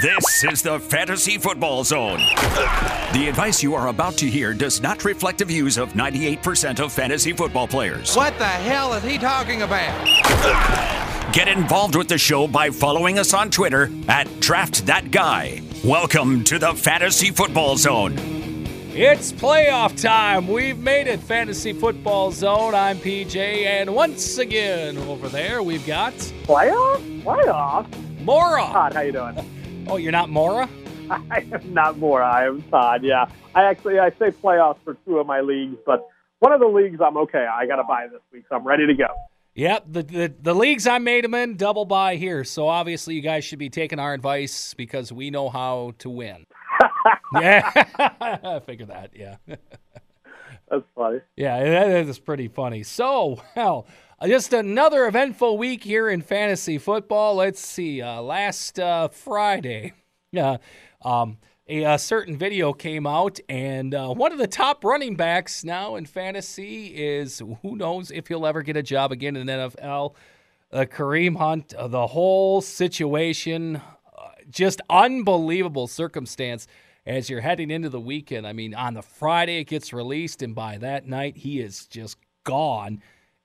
This is the Fantasy Football Zone. The advice you are about to hear does not reflect the views of 98% of fantasy football players. What the hell is he talking about? Get involved with the show by following us on Twitter at DraftThatGuy. Welcome to the Fantasy Football Zone. It's playoff time. We've made it, Fantasy Football Zone. I'm PJ, and once again over there we've got Playoff? Playoff? Mora. Todd, how you doing? Oh, you're not Mora? I am not Mora. I am Todd. Yeah, I actually I say playoffs for two of my leagues, but one of the leagues I'm okay. I got to bye this week, so I'm ready to go. Yep, the, the the leagues I made them in double bye here. So obviously you guys should be taking our advice because we know how to win. yeah, I figured that. Yeah. That's funny. Yeah, that is pretty funny. So, well, just another eventful week here in fantasy football. Let's see. Uh, last uh, Friday, uh, um, a, a, certain video came out, and uh, one of the top running backs now in fantasy is who knows if he'll ever get a job again in the NFL. Uh, Kareem Hunt, uh, the whole situation, uh, just unbelievable circumstance as you're heading into the weekend. I mean, on the Friday it gets released, and by that night he is just gone.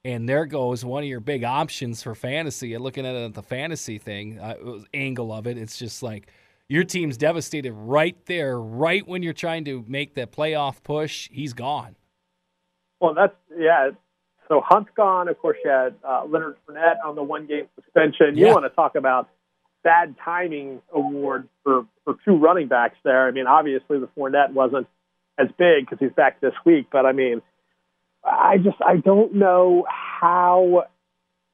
And there goes one of your big options for fantasy. And looking at it at the fantasy thing, uh, angle of it, it's just like your team's devastated right there, right when you're trying to make that playoff push. He's gone. Well, that's yeah. So Hunt's gone. Of course, you had uh, Leonard Fournette on the one game suspension. You yeah. want to talk about bad timing award for, for two running backs there. I mean, obviously the Fournette wasn't as big because he's back this week, but I mean, I just I don't know how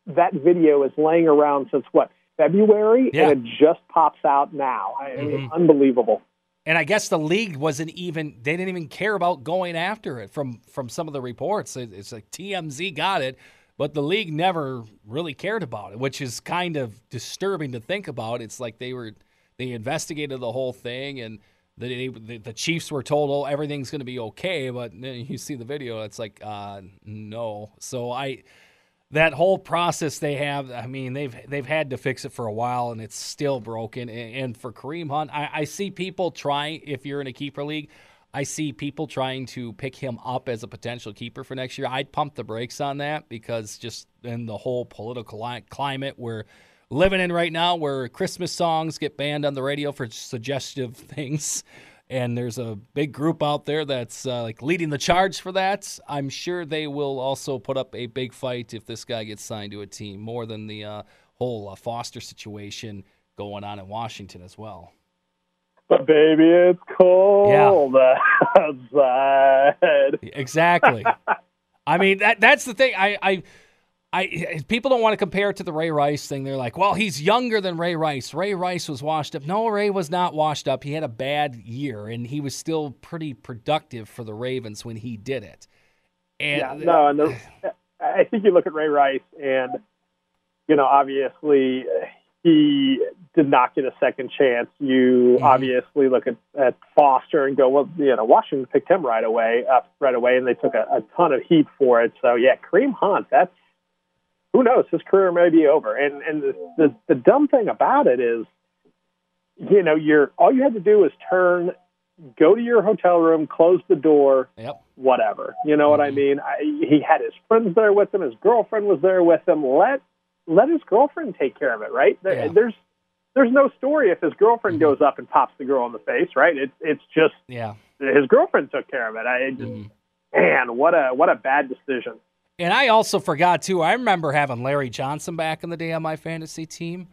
that video is laying around since what February, yeah. and it just pops out now. I mean, mm-hmm. unbelievable. And I guess the league wasn't even they didn't even care about going after it from from some of the reports. It's like TMZ got it, but the league never really cared about it, which is kind of disturbing to think about. It's like they were they investigated the whole thing and the, the, the Chiefs were told, "Oh, everything's going to be okay," but you see the video, it's like, uh, no. So I, that whole process they have, I mean, they've they've had to fix it for a while, and it's still broken. And, and for Kareem Hunt, I, I see people trying. If you're in a keeper league, I see people trying to pick him up as a potential keeper for next year. I'd pump the brakes on that because just in the whole political climate where living in right now where Christmas songs get banned on the radio for suggestive things. And there's a big group out there that's uh, like leading the charge for that. I'm sure they will also put up a big fight if this guy gets signed to a team, more than the uh, whole uh, Foster situation going on in Washington as well. But baby, it's cold yeah. outside. Exactly. I mean that that's the thing. I, I I people don't want to compare it to the Ray Rice thing. They're like, well, he's younger than Ray Rice. Ray Rice was washed up. No, Ray was not washed up. He had a bad year, and he was still pretty productive for the Ravens when he did it. And yeah, no, and the, I think you look at Ray Rice, and you know, obviously he did not get a second chance. You mm-hmm. obviously look at, at Foster and go, well, you know, Washington picked him right away, up right away, and they took a, a ton of heat for it. So yeah, Kareem Hunt, that's who knows? His career may be over. And and the, the the dumb thing about it is, you know, you're all you had to do was turn, go to your hotel room, close the door, yep. whatever. You know mm-hmm. what I mm-hmm. mean? I, he had his friends there with him. His girlfriend was there with him. Let let his girlfriend take care of it. Right? Yeah. There's there's no story if his girlfriend mm-hmm. goes up and pops the girl in the face. Right? It's it's just yeah. His girlfriend took care of it. I just, mm-hmm. man, what a what a bad decision. And I also forgot too. I remember having Larry Johnson back in the day on my fantasy team,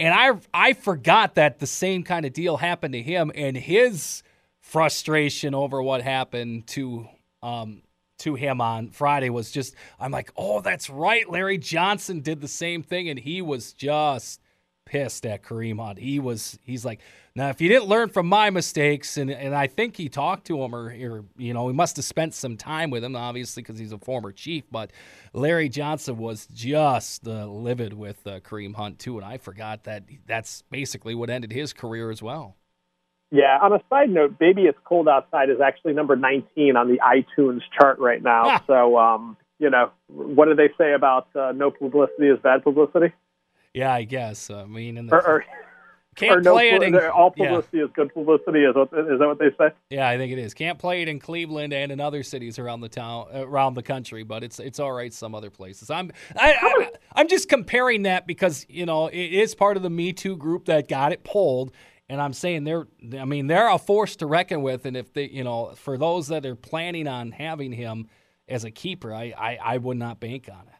and I I forgot that the same kind of deal happened to him and his frustration over what happened to um to him on Friday was just I'm like, "Oh, that's right. Larry Johnson did the same thing and he was just pissed at Kareem Hunt. He was he's like, now if you didn't learn from my mistakes, and and I think he talked to him or, or you know he must have spent some time with him, obviously because he's a former chief. But Larry Johnson was just uh, livid with uh, Kareem Hunt too, and I forgot that that's basically what ended his career as well. Yeah. On a side note, "Baby It's Cold Outside" is actually number 19 on the iTunes chart right now. Ah. So, um, you know, what do they say about uh, no publicity is bad publicity? Yeah, I guess. I mean, in the, or, or Can't no, play it in all yeah. publicity is good publicity. Is, what, is that what they say? Yeah, I think it is. Can't play it in Cleveland and in other cities around the town, around the country, but it's it's all right some other places. I'm I, I I'm just comparing that because you know it is part of the Me Too group that got it pulled, and I'm saying they're I mean they're a force to reckon with, and if they you know for those that are planning on having him as a keeper, I I, I would not bank on it.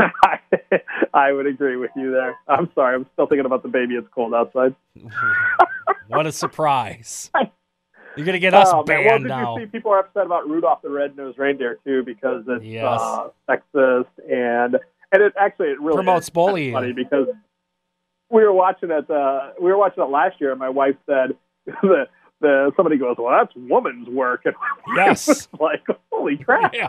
I would agree with you there. I'm sorry. I'm still thinking about the baby. It's cold outside. what a surprise! You're gonna get us oh, banned well, did now. you see people are upset about Rudolph the Red-Nosed Reindeer too because it's Yes. uh, sexist and and it actually it really Promotes is bullying. funny because we were watching it. Uh, we were watching it last year, and my wife said the the somebody goes, "Well, that's woman's work," and Yes. Like, "Holy crap!" Yeah.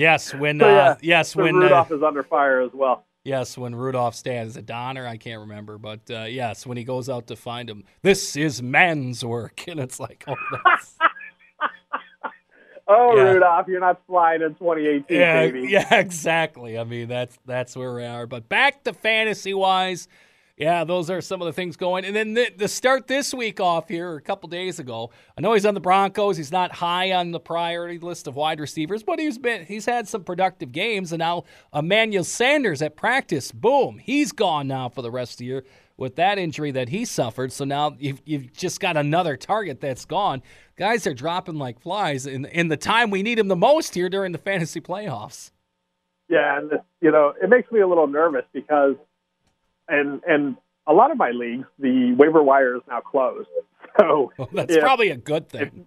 Yes, when So, yeah, uh, yes So when uh, Rudolph is under fire as well. Yes, when Rudolph stands, it Donner? I can't remember, but uh, yes, when he goes out to find him, this is man's work, and it's like, oh, that's, Oh, Yeah. Rudolph, you're not flying in 2018, yeah, baby. yeah, exactly. I mean, that's that's where we are. But back to fantasy wise, yeah, those are some of the things going. And then the, the start this week off here, a couple days ago. I know he's on the Broncos. He's not high on the priority list of wide receivers, but he's been he's had some productive games. And now Emmanuel Sanders at practice, boom, he's gone now for the rest of the year with that injury that he suffered. So now you've, you've just got another target that's gone. Guys are dropping like flies in in the time we need him the most here during the fantasy playoffs. Yeah, and this, you know, it makes me a little nervous because, and and a lot of my leagues, the waiver wire is now closed. So Well, that's yeah, probably a good thing.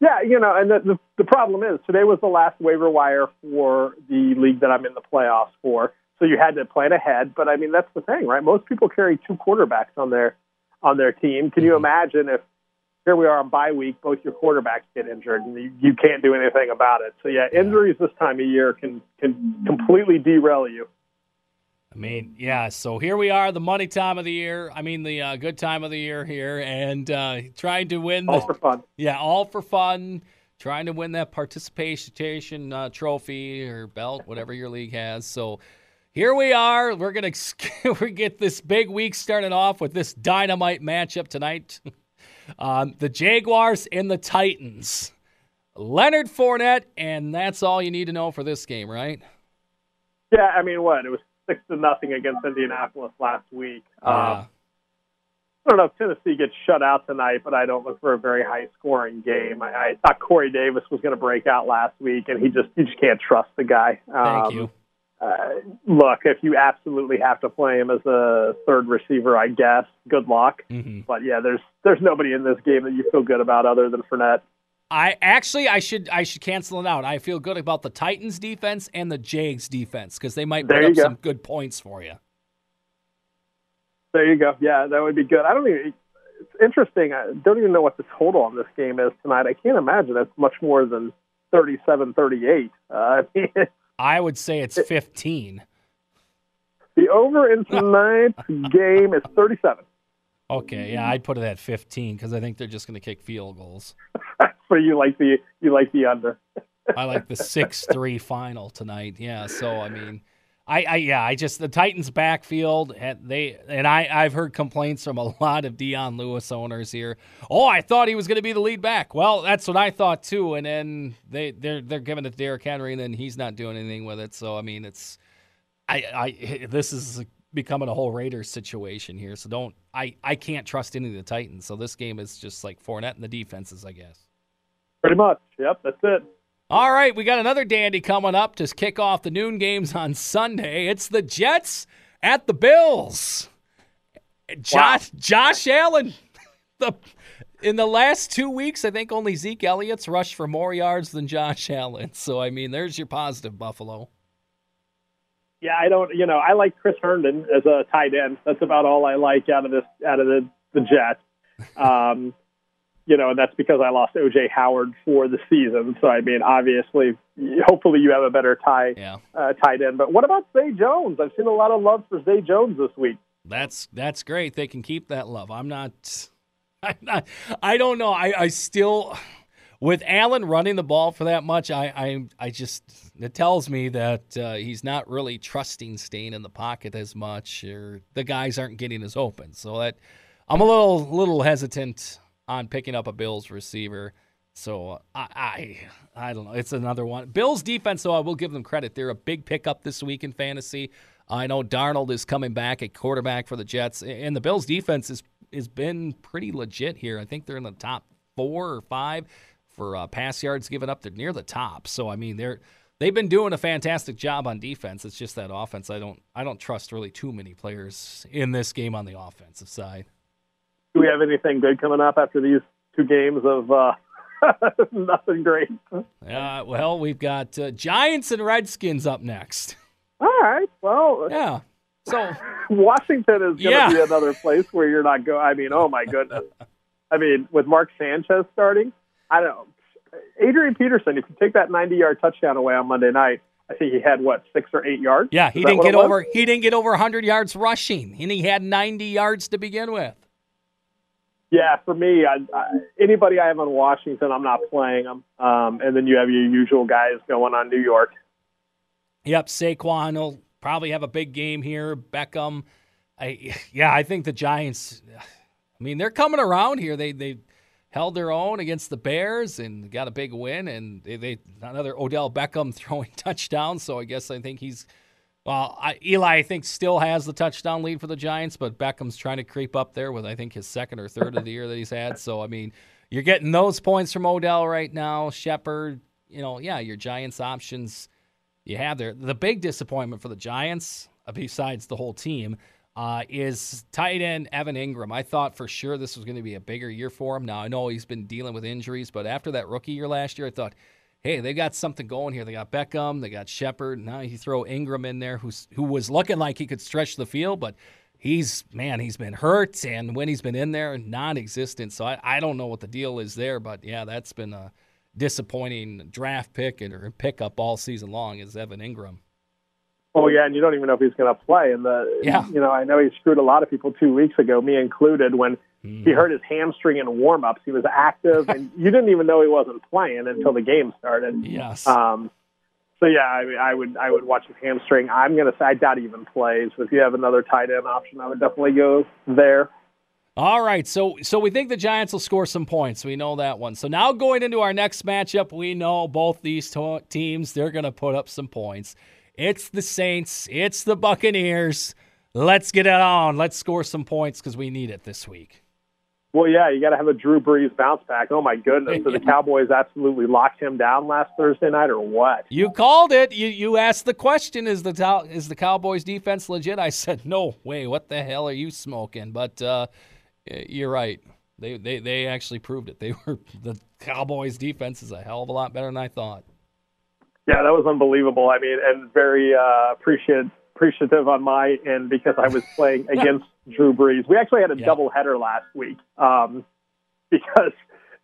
yeah, you know, and the, the the problem is today was the last waiver wire for the league that I'm in the playoffs for. So you had to plan ahead, but I mean that's the thing, right? Most people carry two quarterbacks on their on their team. Can you Mhm. imagine if here we are on bye week, both your quarterbacks get injured and you, you can't do anything about it. So yeah, injuries this time of year can can completely derail you. I mean, yeah. So here we are, the money time of the year. I mean, the uh, good time of the year here, and uh, trying to win. All for fun. yeah, all for fun. Trying to win that participation uh, trophy or belt, whatever your league has. So here we are. We're gonna we get this big week started off with this dynamite matchup tonight. um, the Jaguars and the Titans. Leonard Fournette, and that's all you need to know for this game, right? Yeah, I mean, what it was six to nothing against Indianapolis last week. Uh, Um, I don't know if Tennessee gets shut out tonight, but I don't look for a very high scoring game. I, I thought Corey Davis was going to break out last week, and he just you just can't trust the guy. thank Um, you. Uh, look, if you absolutely have to play him as a third receiver, I guess good luck. hmm But yeah, there's there's nobody in this game that you feel good about other than Fournette. I actually I should I should cancel it out. I feel good about the Titans defense and the Jags defense because they might There put up go. some good points for you. There you go. Yeah, that would be good. I don't even. It's interesting. I don't even know what the total on this game is tonight. I can't imagine it's much more than 37-38. Uh, I mean, I would say it's 15. the over in tonight's game is 37. Okay, yeah, I'd put it at 15 because I think they're just going to kick field goals. so you like the you like the under. I like the six three final tonight. Yeah, so I mean, I, I yeah, I just the Titans backfield and they and I I've heard complaints from a lot of Dion Lewis owners here. Oh, I thought he was going to be the lead back. Well, that's what I thought too. And then they they're they're giving it to Derrick Henry, and then he's not doing anything with it. So I mean, it's I I this is becoming a whole Raiders situation here. So don't I I can't trust any of the Titans. So this game is just like Fournette and the defenses, I guess. Pretty much. Yep, that's it. All right, we got another dandy coming up to kick off the noon games on Sunday. It's the Jets at the Bills. Josh Josh Allen. The in the last two weeks, I think only Zeke Elliott's rushed for more yards than Josh Allen. So I mean, there's your positive Buffalo. Yeah, I don't. You know, I like Chris Herndon as a tight end. That's about all I like out of this out of the the Jets. Um, you know, and that's because I lost OJ Howard for the season. So I mean, obviously, hopefully you have a better tie Yeah. uh, tight end. But what about Zay Jones? I've seen a lot of love for Zay Jones this week. That's that's great. They can keep that love. I'm not. I'm not. I don't know. I I still. with Allen running the ball for that much, I I, I just it tells me that uh, he's not really trusting staying in the pocket as much, or the guys aren't getting as open. So that I'm a little little hesitant on picking up a Bills receiver. So I, I I don't know. It's another one. Bills defense, though, I will give them credit. They're a big pickup this week in fantasy. I know Darnold is coming back at quarterback for the Jets, and the Bills defense is has been pretty legit here. I think they're in the top four or five for uh, pass yards given up. They're near the top. So I mean, they're they've been doing a fantastic job on defense. It's just that offense. I don't I don't trust really too many players in this game on the offensive side. Do we have anything good coming up after these two games of uh, nothing great? Uh, well, we've got uh, Giants and Redskins up next. All right. Well, yeah. So Washington is going to Yeah. be another place where you're not going. I mean, oh my goodness. I mean, with Mark Sanchez starting, I don't know. Adrian Peterson, if you take that 90 yard touchdown away on Monday night, I think he had what six or eight yards. yeah, he Is didn't get over he didn't get over 100 yards rushing, and he had 90 yards to begin with. Yeah, for me, I, I, anybody I have on Washington, I'm not playing them. Um, and then you have your usual guys going on New York. Yep, Saquon will probably have a big game here. Beckham, I yeah, I think the Giants. I mean, they're coming around here. They they held their own against the Bears and got a big win. And they, they another Odell Beckham throwing touchdown. So I guess I think he's. Well, I, Eli, I think, still has the touchdown lead for the Giants, but Beckham's trying to creep up there with, I think, his second or third of the year that he's had. So, I mean, you're getting those points from Odell right now. Shepard, you know, yeah, your Giants options you have there. The big disappointment for the Giants, uh, besides the whole team, uh, is tight end Evan Engram. I thought for sure this was going to be a bigger year for him. Now I know he's been dealing with injuries, but after that rookie year last year, I thought, hey, they got something going here. They got Beckham, they got Shepard. Now you throw Engram in there, who's who was looking like he could stretch the field, but he's man, he's been hurt, and when he's been in there, non-existent. So I, I don't know what the deal is there, but yeah, that's been a disappointing draft pick and or pickup all season long is Evan Engram. Oh yeah, and you don't even know if he's going to play. And the Yeah. you know, I know he screwed a lot of people two weeks ago, me included, when Mm-hmm. he hurt his hamstring in warm-ups. He was active, and you didn't even know he wasn't playing until the game started. Yes. Um, so yeah, I, mean, I would I would watch his hamstring. I'm going to say I doubt he even plays. But if you have another tight end option, I would definitely go there. All right, so so we think the Giants will score some points. We know that one. So now going into our next matchup, we know both these to- teams they're going to put up some points. It's the Saints, it's the Buccaneers. Let's get it on. Let's score some points because we need it this week. Well, yeah, you got to have a Drew Brees bounce back. Oh my goodness! Did the Cowboys absolutely lock him down last Thursday night, or what? You called it. You you asked the question: Is the is the Cowboys defense legit? I said no way. What the hell are you smoking? But uh, you're right. They, they they actually proved it. They were the Cowboys defense is a hell of a lot better than I thought. Yeah, that was unbelievable. I mean, and very uh, appreciative appreciative on my end because I was playing against Drew Brees. We actually had a Yeah. double header last week um, because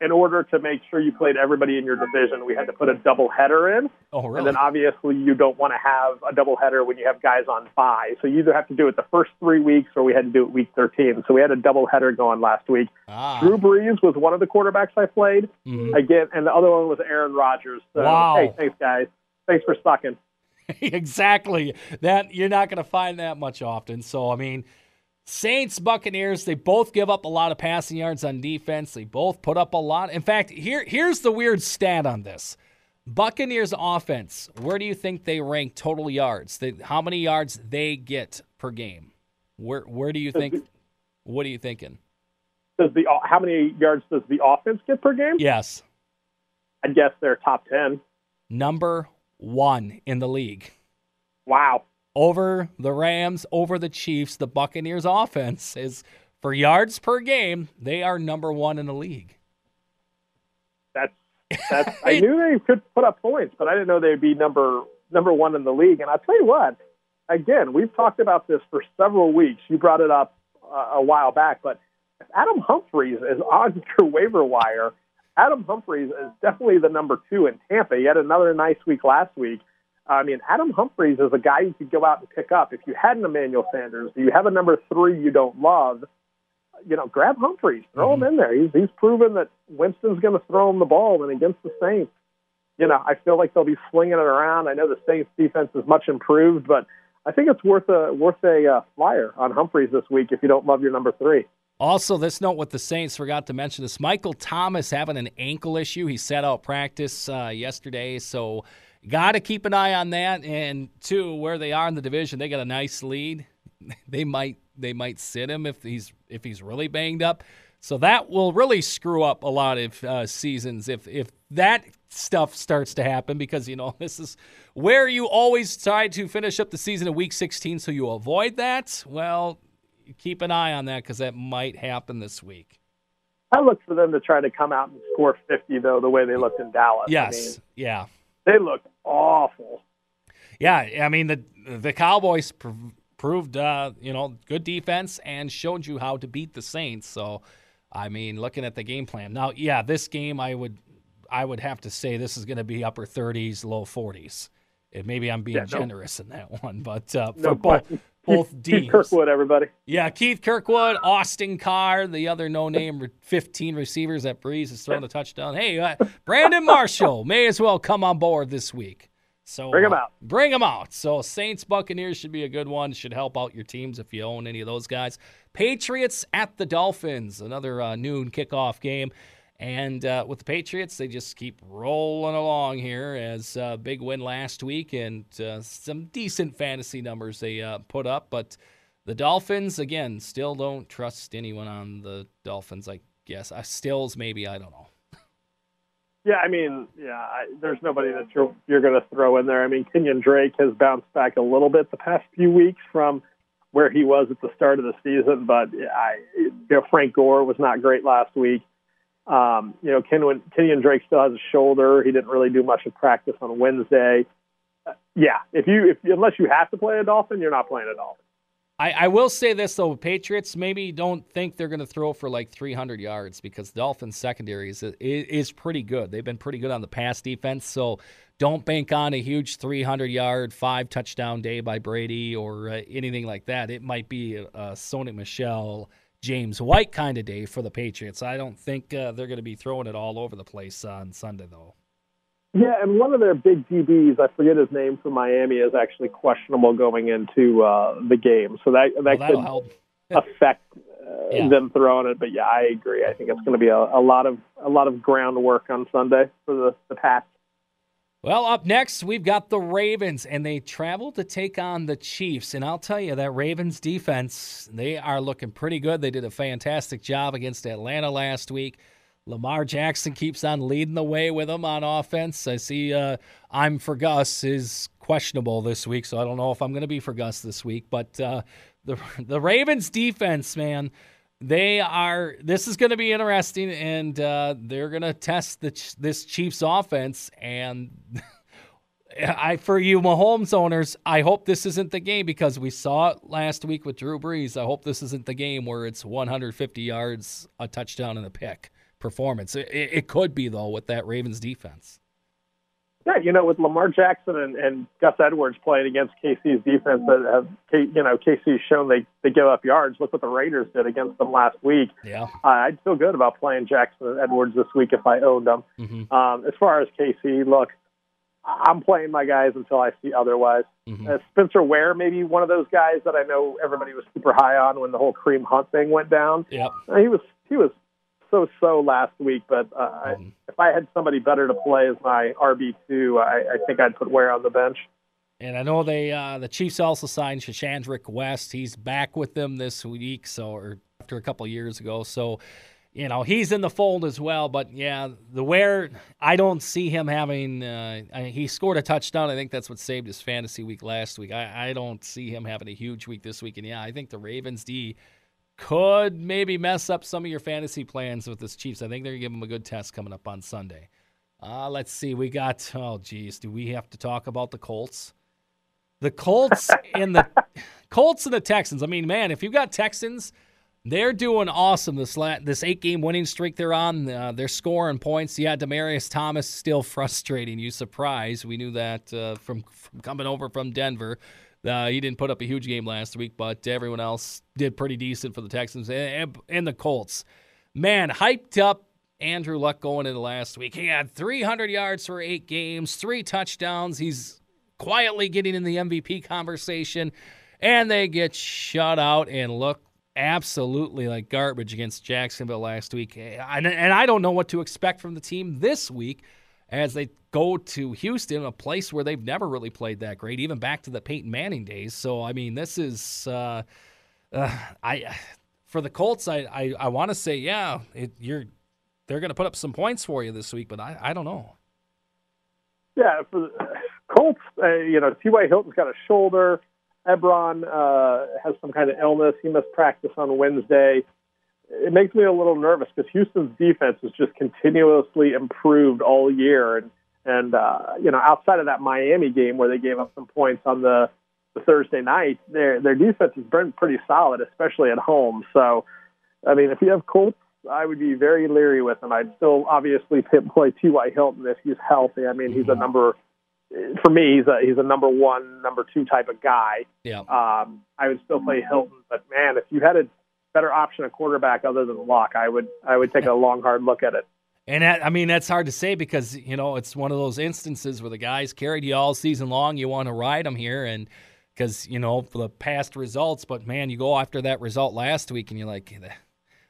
in order to make sure you played everybody in your division, we had to put a double header in. Oh really? And then obviously you don't want to have a double header when you have guys on bye. So you either have to do it the first three weeks or we had to do it week 13. So we had a double header going last week. ah, Drew Brees was one of the quarterbacks I played mhm. again, and the other one was Aaron Rodgers. So, Wow. hey, thanks guys. Thanks for sucking. exactly. That you're not going to find that much often. So I mean, Saints Buccaneers they both give up a lot of passing yards on defense. They both put up a lot. In fact, here here's the weird stat on this. Buccaneers offense, where do you think they rank total yards? They, how many yards they get per game? Where where do you think what are you thinking? Does the uh, how many yards does the offense get per game? Yes. I'd guess they're top ten. Number 1 in the league. Wow. over the Rams, over the Chiefs. The Buccaneers offense is for yards per game, they are number one in the league. That's that's. I knew they could put up points, but I didn't know they'd be number number one in the league. And I'll tell you what. Again, we've talked about this for several weeks. You brought it up uh, a while back, but if Adam Humphries is on your waiver wire, Adam Humphries is definitely the number two in Tampa. He had another nice week last week. I mean, Adam Humphries is a guy you could go out and pick up. If you had an Emmanuel Sanders, you have a number three you don't love, you know, grab Humphries, throw mm-hmm. him in there. He's he's proven that Winston's going to throw him the ball, and against the Saints, you know, I feel like they'll be slinging it around. I know the Saints defense is much improved, but I think it's worth a worth a uh, flyer on Humphries this week if you don't love your number three. Also, this note with the Saints forgot to mention this: Michael Thomas having an ankle issue. He set out practice uh, yesterday, so got to keep an eye on that. And two, where they are in the division, they got a nice lead. They might they might sit him if he's if he's really banged up. So that will really screw up a lot of uh, seasons if if that stuff starts to happen because you know this is where you always try to finish up the season in week 16 so you avoid that. Well, keep an eye on that because that might happen this week. I look for them to try to come out and score 50 though the way they looked in Dallas. Yes. I mean, yeah. They looked awful. Yeah, I mean the the Cowboys proved uh, you know good defense and showed you how to beat the Saints. So, I mean, looking at the game plan now, yeah, this game I would I would have to say this is going to be upper 30s, low 40s. And maybe I'm being yeah, no. generous in that one, but uh, no, for both both Keith, Keith Kirkwood, everybody. Yeah, Keith Kirkwood, Austin Carr, the other no-name 15 receivers that Brees has thrown a touchdown. Hey, uh, Brandon Marshall may as well come on board this week. So bring them uh, out. Bring them out. So Saints Buccaneers should be a good one. Should help out your teams if you own any of those guys. Patriots at the Dolphins, another uh, noon kickoff game. And uh, with the Patriots, they just keep rolling along here as a uh, big win last week and uh, some decent fantasy numbers they uh, put up. But the Dolphins, again, still don't trust anyone on the Dolphins. I guess I stills maybe I don't know. Yeah, I mean, yeah, I, there's nobody that you're you're going to throw in there. I mean, Kenyan Drake has bounced back a little bit the past few weeks from where he was at the start of the season, but I, you know, Frank Gore was not great last week. Um, you know, Kenyan, Kenyan Drake still has a shoulder. He didn't really do much in practice on Wednesday. Uh, yeah, if you if unless you have to play a Dolphin, you're not playing a Dolphin. I, I will say this though, Patriots maybe don't think they're going to throw for like 300 yards because Dolphins secondary is, is pretty good. They've been pretty good on the pass defense, so don't bank on a huge 300 yard, five touchdown day by Brady or uh, anything like that. It might be a, a Sony Michel, James White kind of day for the Patriots. I don't think uh, they're going to be throwing it all over the place on Sunday though. Yeah, and one of their big DBs, I forget his name from Miami, is actually questionable going into uh, the game. So that that well, could affect uh, yeah. them throwing it. But yeah, I agree. I think it's going to be a, a lot of a lot of groundwork on Sunday for the the Pats. Well, up next, we've got the Ravens, and they travel to take on the Chiefs. And I'll tell you, that Ravens defense, they are looking pretty good. They did a fantastic job against Atlanta last week. Lamar Jackson keeps on leading the way with them on offense. I see uh, I'm for Gus is questionable this week, so I don't know if I'm going to be for Gus this week. But uh, the the Ravens defense, man, they are. This is going to be interesting, and uh, they're going to test the, this Chiefs offense. And I, for you Mahomes owners, I hope this isn't the game because we saw it last week with Drew Brees. I hope this isn't the game where it's 150 yards, a touchdown, and a pick performance. It, it could be though with that Ravens defense. Yeah, you know, with Lamar Jackson and, and Gus Edwards playing against KC's defense, that have you know KC's shown they they give up yards. Look what the Raiders did against them last week. Yeah, uh, I'd feel good about playing Jackson and Edwards this week if I owned them. Mm-hmm. Um, as far as KC, look, I'm playing my guys until I see otherwise. Mm-hmm. Uh, Spencer Ware, maybe one of those guys that I know everybody was super high on when the whole Kareem Hunt thing went down. Yep. Uh, he was he was so so last week, but uh, mm. if I had somebody better to play as my RB two, I, I think I'd put Ware on the bench. And I know they uh, the Chiefs also signed Charcandrick West. He's back with them this week, so or after a couple years ago. So, you know, he's in the fold as well. But yeah, the Ware I don't see him having. Uh, he scored a touchdown. I think that's what saved his fantasy week last week. I, I don't see him having a huge week this week. And yeah, I think the Ravens D could maybe mess up some of your fantasy plans with this Chiefs. I think they're going to give them a good test coming up on Sunday. Uh, let's see. We got, oh, geez, do we have to talk about the Colts? The Colts and the Colts and the Texans. I mean, man, if you've got Texans, they're doing awesome. This la- this eight game winning streak they're on, uh, they're scoring points. Yeah, Demaryius Thomas still frustrating you. Surprise, we knew that uh, from, from coming over from Denver Uh, he didn't put up a huge game last week, but everyone else did pretty decent for the Texans and, and the Colts. Man, hyped up Andrew Luck going into last week. He had 300 yards for eight games, three touchdowns. He's quietly getting in the MVP conversation, and they get shut out and look absolutely like garbage against Jacksonville last week. And, and I don't know what to expect from the team this week as they go to Houston, a place where they've never really played that great, even back to the Peyton Manning days. So I mean, this is uh, uh, I for the Colts. I I, I want to say yeah, it, you're they're going to put up some points for you this week, but I I don't know. Yeah, for the Colts, uh, you know, T.Y. Hilton's got a shoulder. Ebron uh, has some kind of illness. He must practice on Wednesday it makes me a little nervous because Houston's defense has just continuously improved all year, and and uh, you know outside of that Miami game where they gave up some points on the, the Thursday night, their their defense has been pretty solid, especially at home. So, I mean, if you have Colts, I would be very leery with them. I'd still obviously play T.Y. Hilton if he's healthy. I mean, he's a number for me, he's a he's a number one, number two type of guy. Yeah. Um, I would still play Hilton, but man, if you had a better option a quarterback other than Luck, I would I would take a long hard look at it. And that, I mean that's hard to say because you know it's one of those instances where the guys carried you all season long. You want to ride them here, and because you know for the past results. But man, you go after that result last week, and you're like,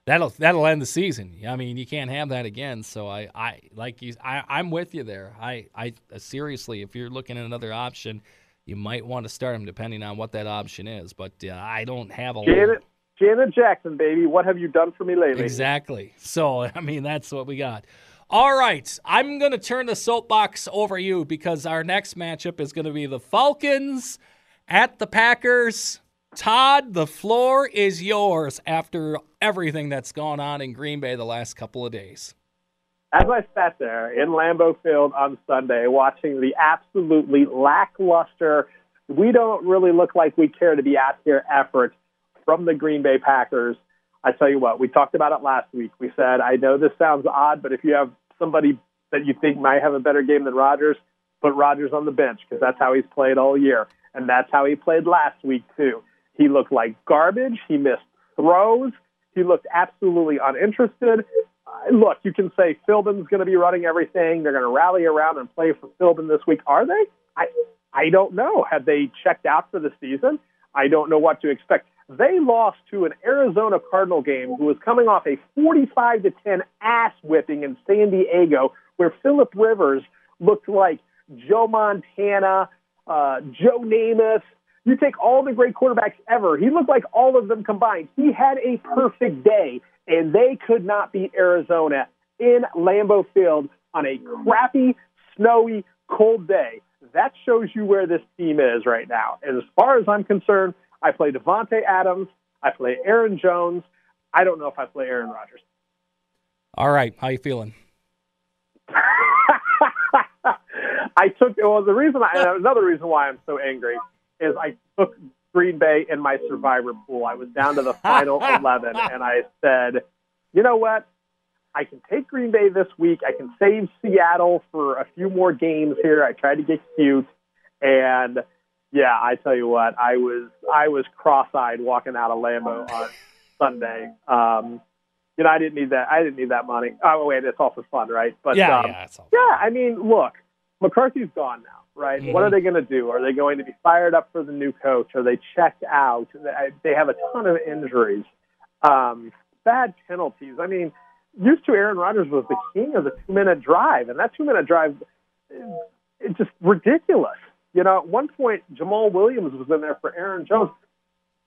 that'll that'll end the season. I mean, you can't have that again. So I, I like you. I, I'm with you there. I, I seriously, if you're looking at another option, you might want to start him depending on what that option is. But uh, I don't have a. Janet, Janet Jackson, baby, what have you done for me lately? Exactly. So, I mean, that's what we got. All right, I'm going to turn the soapbox over you because our next matchup is going to be the Falcons at the Packers. Todd, the floor is yours after everything that's gone on in Green Bay the last couple of days. As I sat there in Lambeau Field on Sunday watching the absolutely lackluster, we don't really look like we care to be out here effort from the Green Bay Packers. I tell you what, we talked about it last week. We said, I know this sounds odd, but if you have somebody that you think might have a better game than Rodgers, put Rodgers on the bench because that's how he's played all year. And that's how he played last week, too. He looked like garbage. He missed throws. He looked absolutely uninterested. Uh, look, you can say Philbin's going to be running everything. They're going to rally around and play for Philbin this week. Are they? I I don't know. Have they checked out for the season? I don't know what to expect. They lost to an Arizona Cardinal game who was coming off a 45 to 10 ass whipping in San Diego, where Philip Rivers looked like Joe Montana, uh, Joe Namath. You take all the great quarterbacks ever. He looked like all of them combined. He had a perfect day, and they could not beat Arizona in Lambeau Field on a crappy, snowy, cold day. That shows you where this team is right now. And as far as I'm concerned, I play Davante Adams. I play Aaron Jones. I don't know if I play Aaron Rodgers. All right, how you feeling? I took well the reason I, another reason why I'm so angry is I took Green Bay in my survivor pool. I was down to the final 11 and I said, "You know what? I can take Green Bay this week. I can save Seattle for a few more games here. I tried to get cute and yeah, I tell you what, I was I was cross-eyed walking out of Lambeau on Sunday. Um, you know, I didn't need that. I didn't need that money. Oh wait, it's all for fun, right? But yeah, um, yeah, yeah. I mean, look, McCarthy's gone now, right? Mm-hmm. What are they going to do? Are they going to be fired up for the new coach? Are they checked out? They have a ton of injuries, um, bad penalties. I mean, used to Aaron Rodgers was the king of the two-minute drive, and that two-minute drive, it's just ridiculous. You know, at one point, Jamaal Williams was in there for Aaron Jones.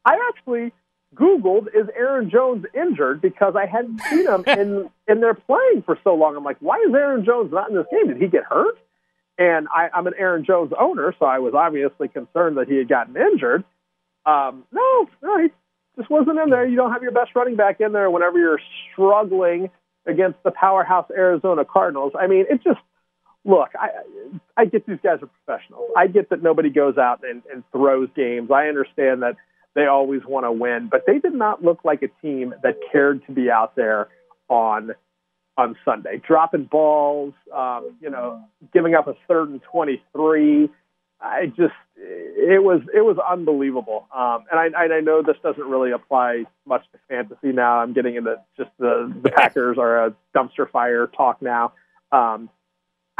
I actually Googled, is Aaron Jones injured? Because I hadn't seen him in, in there playing for so long. I'm like, why is Aaron Jones not in this game? Did he get hurt? And I, I'm an Aaron Jones owner, so I was obviously concerned that he had gotten injured. Um, no, no, he just wasn't in there. You don't have your best running back in there whenever you're struggling against the powerhouse Arizona Cardinals. I mean, it just look, I I get these guys are professionals. I get that nobody goes out and, and throws games. I understand that they always want to win, but they did not look like a team that cared to be out there on on Sunday, dropping balls, um, you know, giving up a third and twenty three. I just it was it was unbelievable. Um, and I, I know this doesn't really apply much to fantasy now. I'm getting into just the the Packers are a dumpster fire talk now. Um,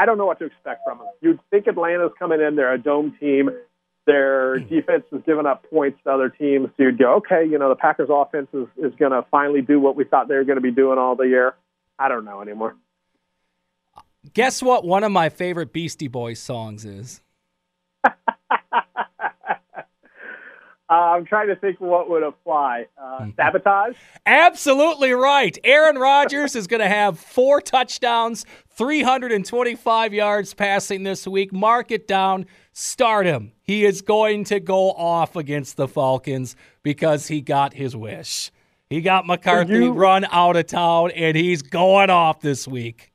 I don't know what to expect from them. You'd think Atlanta's coming in; they're a dome team. Their hmm. defense has given up points to other teams. So you'd go, okay, you know, the Packers' offense is, is going to finally do what we thought they were going to be doing all the year. I don't know anymore. Guess what? One of my favorite Beastie Boys songs is. Uh, I'm trying to think what would apply. Uh, mm-hmm. sabotage? Absolutely right. Aaron Rodgers is going to have four touchdowns, 325 yards passing this week. Mark it down. Start him. He is going to go off against the Falcons because he got his wish. He got McCarthy you, run out of town, and he's going off this week.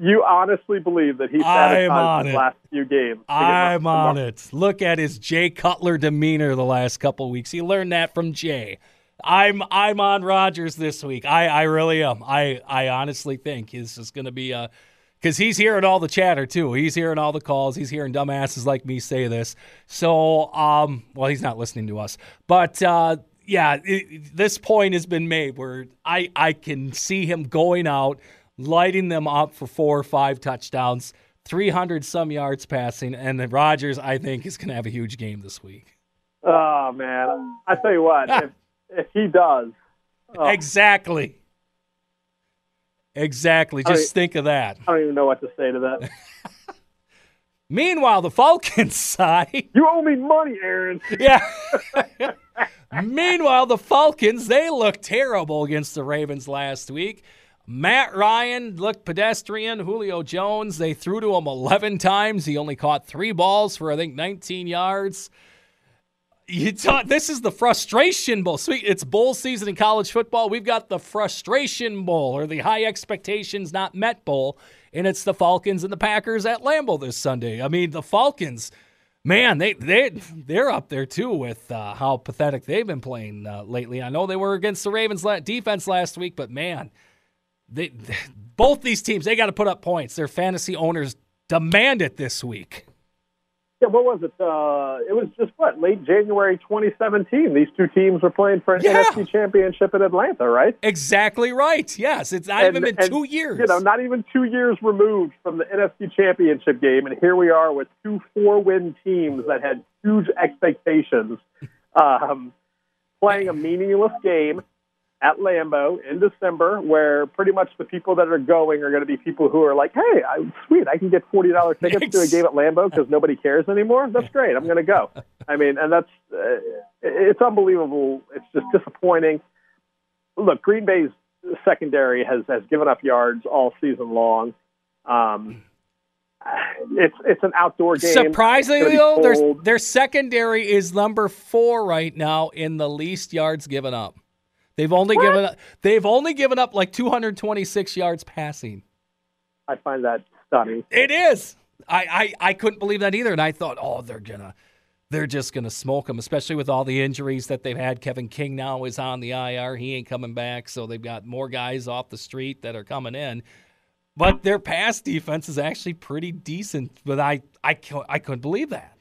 You honestly believe that he's sabotaged his last few games? I'm on it. Look at his Jay Cutler demeanor the last couple weeks. He learned that from Jay. I'm I'm on Rodgers this week. I, I really am. I, I honestly think this is going to be a because he's hearing all the chatter too. He's hearing all the calls. He's hearing dumbasses like me say this. So, um, well, he's not listening to us, but uh, yeah, it, this point has been made where I I can see him going out lighting them up for four or five touchdowns, 300 some yards passing, and then Rodgers, I think, is going to have a huge game this week. Oh, man. I tell you what, if, if he does. Oh. Exactly. Exactly. Just think of that. I don't even know what to say to that. Meanwhile, the Falcons side. You owe me money, Aaron. Yeah. Meanwhile, the Falcons, they looked terrible against the Ravens last week. Matt Ryan looked pedestrian. Julio Jones, they threw to him 11 times. He only caught three balls for, I think, 19 yards. You t- this is the frustration bowl. Sweet, it's bowl season in college football. We've got the frustration bowl or the high expectations not met bowl, and it's the Falcons and the Packers at Lambeau this Sunday. I mean, the Falcons, man, they they they're up there too with uh, how pathetic they've been playing uh, lately. I know they were against the Ravens defense last week, but man, they, both these teams, they got to put up points. Their fantasy owners demand it this week. Yeah, what was it? Uh, it was just what late January 2017. These two teams were playing for an yeah. NFC championship in Atlanta, right? Exactly right. Yes, it's not and, even been and, two years. You know, not even two years removed from the NFC championship game, and here we are with two four-win teams that had huge expectations, um, playing a meaningless game at Lambeau in December, where pretty much the people that are going are going to be people who are like, "Hey, I, sweet, I can get forty dollars tickets to a game at Lambeau because nobody cares anymore. That's great. I'm going to go." I mean, and that's uh, it's unbelievable. It's just disappointing. Look, Green Bay's secondary has has given up yards all season long. Um, it's it's an outdoor game. Surprisingly, though, their their secondary is number four right now in the least yards given up. They've only what? given up, they've only given up like 226 yards passing. I find that stunning. It is. I, I, I couldn't believe that either, and I thought, oh, they're gonna they're just gonna smoke them, especially with all the injuries that they've had. Kevin King now is on the IR; he ain't coming back, so they've got more guys off the street that are coming in. But their pass defense is actually pretty decent. But I I I couldn't believe that.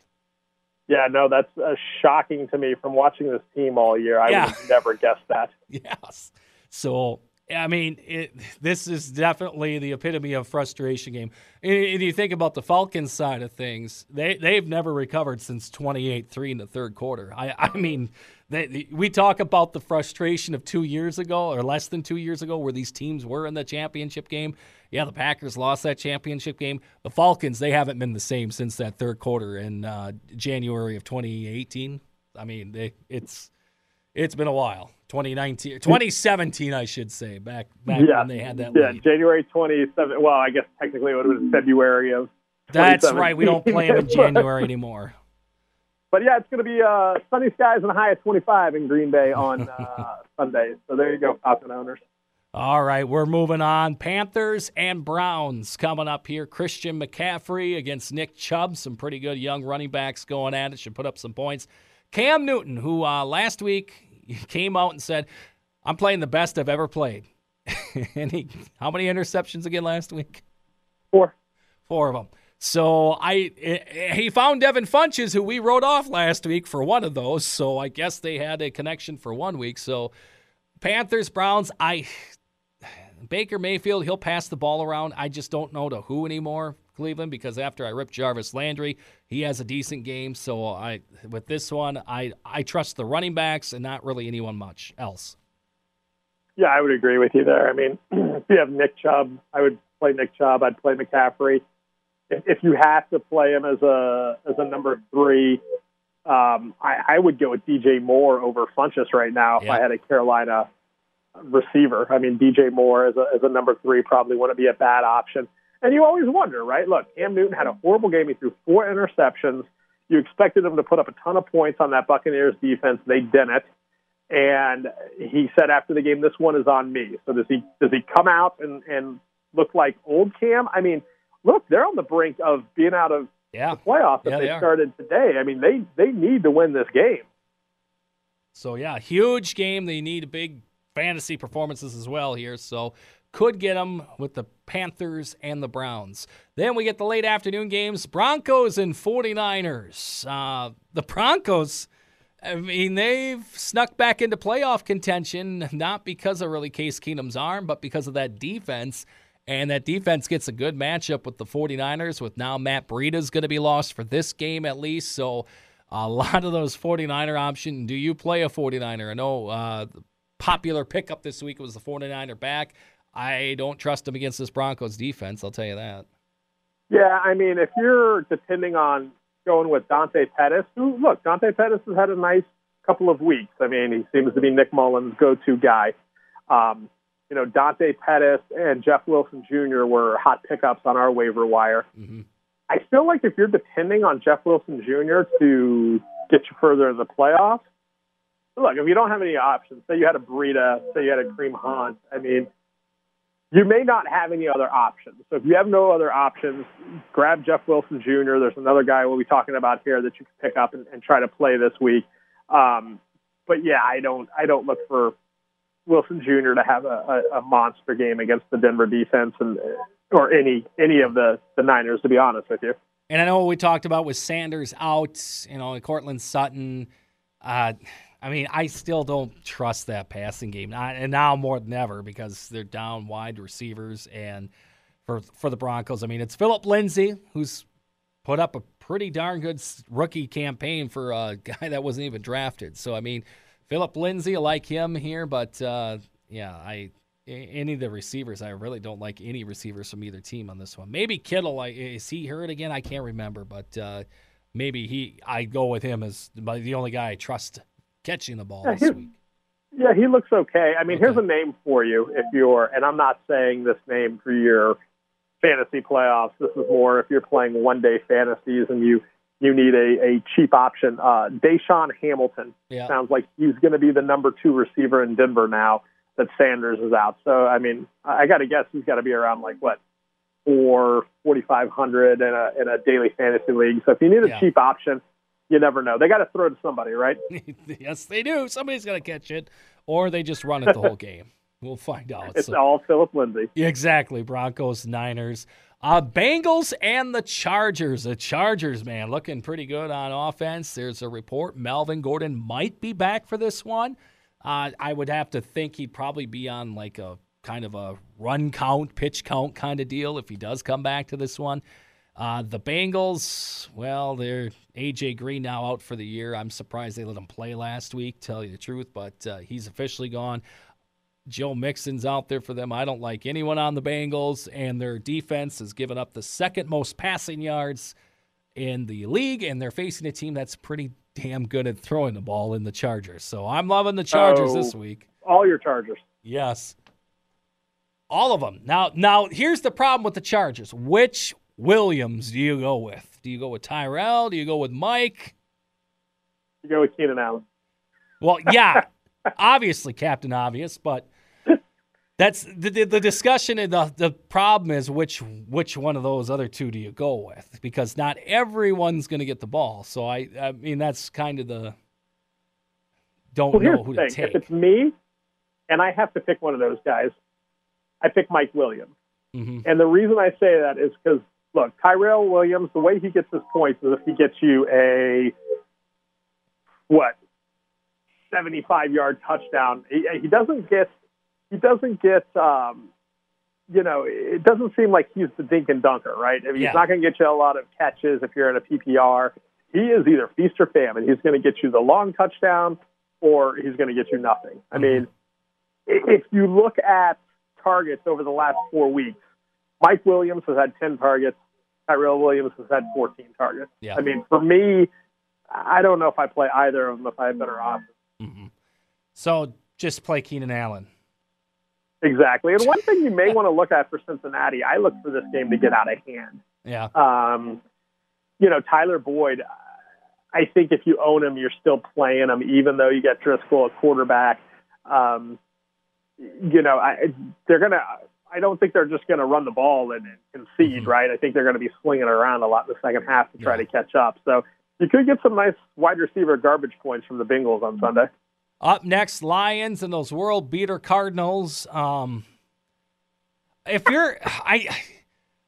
Yeah, no, that's uh, shocking to me from watching this team all year. I yeah. would never guess that. Yes. So, I mean, it, this is definitely the epitome of frustration game. And you think about the Falcons side of things, they, they've never recovered since 28 3 in the third quarter. I, I mean, they, we talk about the frustration of two years ago or less than two years ago where these teams were in the championship game. Yeah, the Packers lost that championship game. The Falcons, they haven't been the same since that third quarter in uh, January of 2018. I mean, they, it's it's been a while. 2019, 2017, I should say, back back yeah. when they had that. Yeah, lead. January 27. Well, I guess technically it would have been February of. That's right. We don't play them in January anymore. But yeah, it's going to be uh, sunny skies and a high of 25 in Green Bay on uh, Sunday. So there you go, Falcon owners. All right, we're moving on. Panthers and Browns coming up here. Christian McCaffrey against Nick Chubb. Some pretty good young running backs going at it. Should put up some points. Cam Newton, who uh, last week came out and said, I'm playing the best I've ever played. and he, how many interceptions again last week? Four. Four of them. So I he found Devin Funchess, who we wrote off last week for one of those. So I guess they had a connection for one week. So Panthers, Browns, I Baker Mayfield, he'll pass the ball around. I just don't know to who anymore, Cleveland, because after I ripped Jarvis Landry, he has a decent game. So I with this one, I I trust the running backs and not really anyone much else. Yeah, I would agree with you there. I mean, if you have Nick Chubb, I would play Nick Chubb. I'd play McCaffrey. If, if you have to play him as a as a number three, um, I, I would go with DJ Moore over Funchess right now if Yeah. I had a Carolina receiver. I mean, DJ Moore as a, as a number three probably wouldn't be a bad option. And you always wonder, right? Look, Cam Newton had a horrible game. He threw four interceptions. You expected him to put up a ton of points on that Buccaneers defense. They didn't. And he said after the game, "This one is on me." So does he does he come out and and look like old Cam? I mean, look, they're on the brink of being out of Yeah. the playoffs if Yeah, they, they started today. I mean, they they need to win this game. So yeah, huge game. They need a big fantasy performances as well here. So could get them with the Panthers and the Browns. Then we get the late afternoon games: Broncos and 49ers. Uh, the Broncos. I mean, they've snuck back into playoff contention, not because of really Case Keenum's arm, but because of that defense. And that defense gets a good matchup with the 49ers, with now Matt Breida's going to be lost for this game at least. So a lot of those 49er options. Do you play a 49er? I know uh, popular pickup this week was the 49er back. I don't trust him against this Broncos defense, I'll tell you that. Yeah, I mean, if you're depending on going with Dante Pettis, who look, Dante Pettis has had a nice couple of weeks. I mean, he seems to be Nick Mullens' go-to guy. Um, you know, Dante Pettis and Jeff Wilson Jr. were hot pickups on our waiver wire. Mhm. I feel like if you're depending on Jeff Wilson Jr. to get you further in the playoffs, look, if you don't have any options, say you had a Breida, say you had a Kareem Hunt, I mean, you may not have any other options. So if you have no other options, grab Jeff Wilson Jr. There's another guy we'll be talking about here that you can pick up and, and try to play this week. Um, but yeah, I don't I don't look for Wilson Jr. to have a, a, a monster game against the Denver defense and or any any of the the Niners. To be honest with you. And I know what we talked about with Sanders out, you know, and Courtland Sutton. Uh, I mean, I still don't trust that passing game, and now more than ever because they're down wide receivers. And for for the Broncos, I mean, it's Philip Lindsay who's put up a pretty darn good rookie campaign for a guy that wasn't even drafted. So I mean, Philip Lindsay, I like him here, but uh, yeah, I any of the receivers, I really don't like any receivers from either team on this one. Maybe Kittle, I, is he hurt again? I can't remember, but uh, maybe he. I go with him as the only guy I trust catching the ball Yeah, this week. Yeah, he looks okay. I mean, here's a name for you if you're, and I'm not saying this name for your fantasy playoffs. This is more if you're playing one day fantasies and you you need a, a cheap option. Uh, DaeSean Hamilton Yeah, sounds like he's going to be the number two receiver in Denver now that Sanders is out. So, I mean, I got to guess he's got to be around like what four forty five hundred in a in a daily fantasy league. So, if you need a Yeah. cheap option, you never know. They got to throw to somebody, right? yes, they do. Somebody's gonna catch it, or they just run it the whole game. We'll find out. It's So- all Philip Lindsay. Exactly. Broncos, Niners, uh, Bengals, and the Chargers. The Chargers, man, looking pretty good on offense. There's a report Melvin Gordon might be back for this one. Uh, I would have to think he'd probably be on like a kind of a run count, pitch count kind of deal if he does come back to this one. Uh, the Bengals, well, they're AJ Green now out for the year. I'm surprised they let him play last week, tell you the truth, but uh, he's officially gone. Joe Mixon's out there for them. I don't like anyone on the Bengals, and their defense has given up the second most passing yards in the league, and they're facing a team that's pretty damn good at throwing the ball in the Chargers. So I'm loving the Chargers Oh. this week. All your Chargers. Yes. All of them. Now, now here's the problem with the Chargers. Which Williams do you go with? Do you go with Tyrell? Do you go with Mike? You go with Keenan Allen. Well, yeah, obviously, Captain Obvious, but that's the, the, the discussion and the, the problem is which which one of those other two do you go with? Because not everyone's going to get the ball. So I I mean that's kind of the don't Well, know who to thing: if it's me, and I have to pick one of those guys, I pick Mike Williams. hmm And the reason I say that is because look, Tyrell Williams, the way he gets his points is if he gets you a what seventy-five yard touchdown. He, he doesn't get he doesn't get um, you know it doesn't seem like he's the dink and dunker, right? I mean, Yeah. he's not going to get you a lot of catches if you're in a PPR. He is either feast or famine. He's going to get you the long touchdown, or he's going to get you nothing. I mean, if you look at targets over the last four weeks, Mike Williams has had 10 targets. Tyrell Williams has had 14 targets. Yeah. I mean, for me, I don't know if I play either of them if I had better options. hmm So just play Keenan Allen. Exactly. And one thing you may want to look at for Cincinnati, I look for this game to get out of hand. Yeah. Um, you know, Tyler Boyd, I think if you own him, you're still playing him, even though you get Driskel at quarterback. Um, you know, I, they're going to, I don't think they're just going to run the ball and, and concede, Mhm. right? I think they're going to be slinging it around a lot in the second half to try Yeah. to catch up. So you could get some nice wide receiver garbage points from the Bengals on Sunday. Up next, Lions and those world beater Cardinals. Um, if you're, I,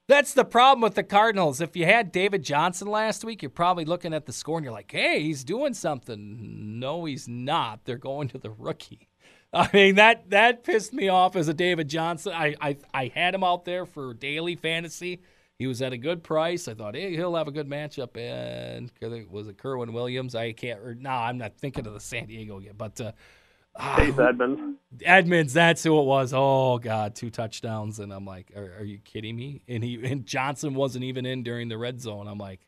that's the problem with the Cardinals. If you had David Johnson last week, you're probably looking at the score and you're like, hey, he's doing something. No, he's not. They're going to the rookie. I mean that that pissed me off as a David Johnson. I I, I had him out there for daily fantasy. He was at a good price. I thought, hey, he'll have a good matchup. And was it Kerwynn Williams? I can't. Or, no, I'm not thinking of the San Diego game. But uh, Chase Edmonds. Edmonds, that's who it was. Oh God, two touchdowns, and I'm like, are, are you kidding me? And he and Johnson wasn't even in during the red zone. I'm like,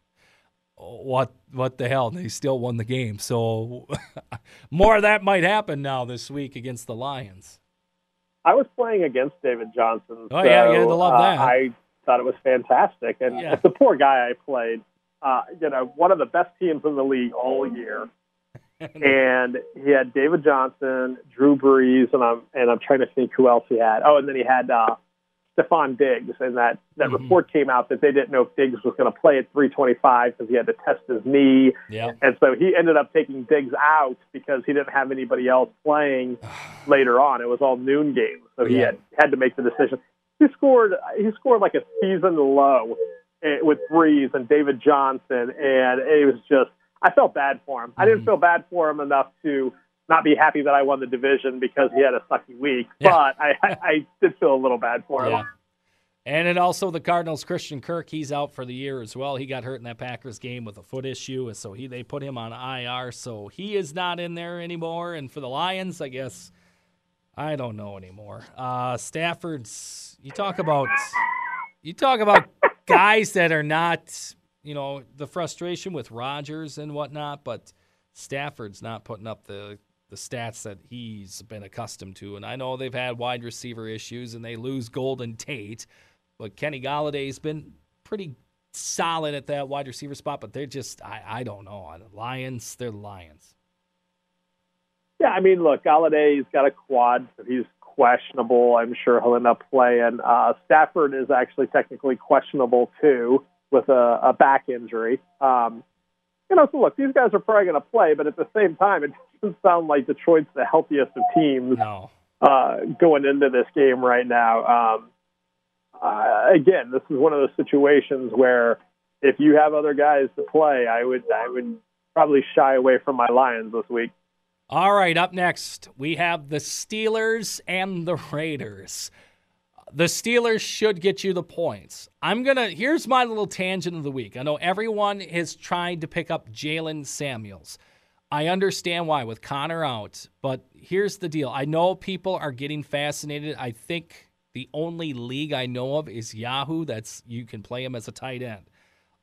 what what the hell? And they still won the game. So more of that might happen now this week against the Lions. I was playing against David Johnson. Oh, yeah, you had to love uh, that. I thought it was fantastic, and Yeah. the poor guy I played. Uh, you know, one of the best teams in the league all year, and he had David Johnson, Drew Brees, and I'm and I'm trying to think who else he had. Oh, and then he had uh, Stefon Diggs, and that that Mhm. report came out that they didn't know if Diggs was going to play at 325 because he had to test his knee, yeah, and so he ended up taking Diggs out because he didn't have anybody else playing later on. It was all noon games, so he Yeah. had had to make the decision. He scored. He scored like a season low eh, with Brees and David Johnson, and it was just. I felt bad for him. I didn't Mhm. feel bad for him enough to not be happy that I won the division because he had a sucky week, Yeah. but I, I, I did feel a little bad for him. yeah. And then also the Cardinals, Christian Kirk, he's out for the year as well. He got hurt in that Packers game with a foot issue, and so he they put him on IR, so he is not in there anymore. And for the Lions, I guess I don't know anymore. Uh, Stafford's. You talk about you talk about guys that are not, you know, the frustration with Rodgers and whatnot, but Stafford's not putting up the the stats that he's been accustomed to. And I know they've had wide receiver issues and they lose Golden Tate, but Kenny Golladay's been pretty solid at that wide receiver spot. But they're just, I, I don't know. Lions, they're Lions. Yeah, I mean, look, Galladay's got a quad, so he's questionable. I'm sure he'll end up playing. Uh, Stafford is actually technically questionable too with a, a back injury. Um, you know, so look, these guys are probably going to play, but at the same time, it doesn't sound like Detroit's the healthiest of teams No. uh, going into this game right now. Um, uh, again, this is one of those situations where if you have other guys to play, I would I would probably shy away from my Lions this week. All right, up next, we have the Steelers and the Raiders. The Steelers should get you the points. I'm going to, here's my little tangent of the week. I know everyone has tried to pick up Jaylen Samuels. I understand why with Conner out, but here's the deal. I know people are getting fascinated. I think the only league I know of is Yahoo that's you can play him as a tight end.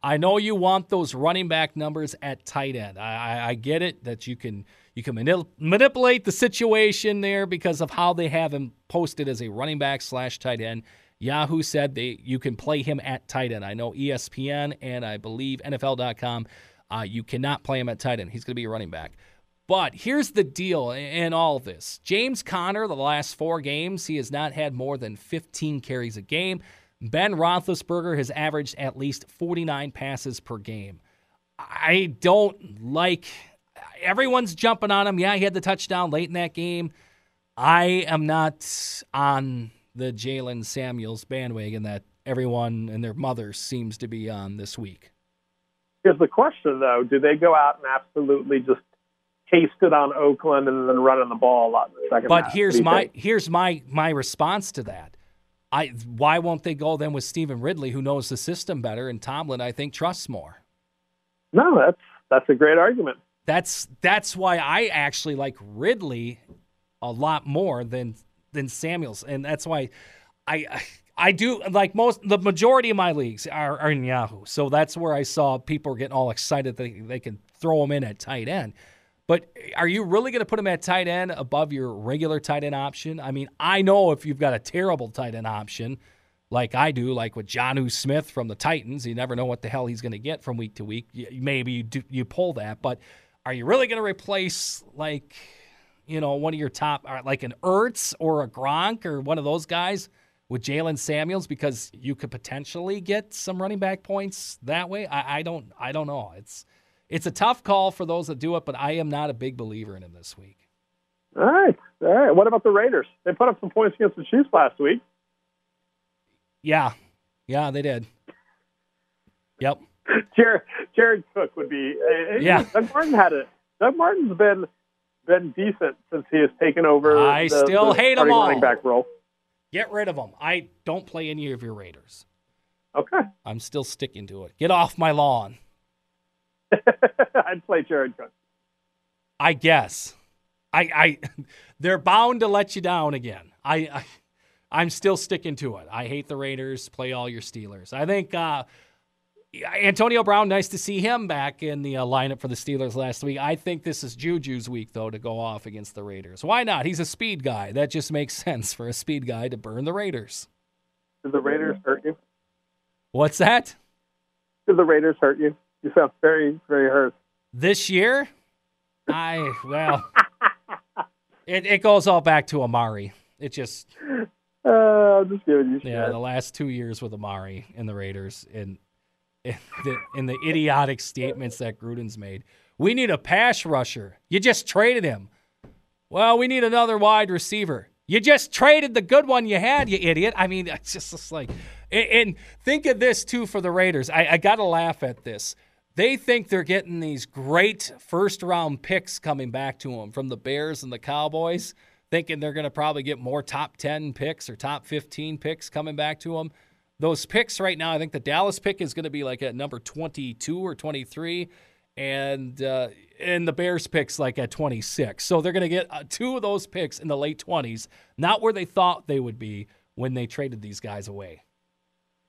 I know you want those running back numbers at tight end. I, I, I get it that you can you can manip- manipulate the situation there because of how they have him posted as a running back slash tight end. Yahoo said they you can play him at tight end. I know ESPN and I believe NFL.com. Uh, you cannot play him at tight end. He's going to be a running back. But here's the deal in all this. James Conner, the last four games, he has not had more than 15 carries a game. Ben Roethlisberger has averaged at least 49 passes per game. I don't like. Everyone's jumping on him. Yeah, he had the touchdown late in that game. I am not on the Jaylen Samuels bandwagon that everyone and their mother seems to be on this week. Here's the question, though: Do they go out and absolutely just taste it on Oakland and then run on the ball a lot in the second But half? here's What do you my think? here's my my response to that. I why won't they go then with Stevan Ridley, who knows the system better, and Tomlin, I think, trusts more. no. That's that's a great argument. That's that's why I actually like Ridley a lot more than than Samuels, and that's why I I do like most the majority of my leagues are, are in Yahoo, so that's where I saw people getting all excited that they, they can throw him in at tight end. But are you really going to put him at tight end above your regular tight end option? I mean, I know if you've got a terrible tight end option, like I do, like with Jonnu Smith from the Titans, you never know what the hell he's going to get from week to week. Maybe you do, you pull that, but are you really going to replace like you know one of your top, uh, like an Ertz or a Gronk or one of those guys with Jaylen Samuels because you could potentially get some running back points that way? I, I don't I don't know. It's it's a tough call for those that do it, but I am not a big believer in him this week. All right, all right. What about the Raiders? They put up some points against the Chiefs last week. Yeah, yeah, they did. Yep. Jared, Jared Cook would be. uh, Yeah. Doug Martin had it. Doug Martin's been been decent since he has taken over. I the, still the hate starting all. running back role. Get rid of them. I don't play any of your Raiders. Okay, I'm still sticking to it. Get off my lawn. I'd play Jared Cook. I guess. I, I they're bound to let you down again. I, I I'm still sticking to it. I hate the Raiders. Play all your Steelers. I think uh, Antonio Brown. Nice to see him back in the uh, lineup for the Steelers last week. I think this is Juju's week though to go off against the Raiders. Why not? He's a speed guy. That just makes sense for a speed guy to burn the Raiders. Did the Raiders hurt you? What's that? Did the Raiders hurt you? You sound very, very hurt. This year, I well, it, it goes all back to Amari. It just Uh, I'm just giving you shit. Yeah, the last two years with Amari and the Raiders, and in the, in the idiotic statements that Gruden's made. We need a pass rusher. You just traded him. Well, we need another wide receiver. You just traded the good one you had, you idiot. I mean, it's just it's like, and, think of this too for the Raiders. I, I got to laugh at this. They think they're getting these great first round picks coming back to them from the Bears and the Cowboys, thinking they're going to probably get more top 10 picks or top 15 picks coming back to them. Those picks right now, I think the Dallas pick is going to be like at number 22 or 23 and uh, and the Bears picks like at 26. So they're going to get uh, two of those picks in the late 20s, not where they thought they would be when they traded these guys away.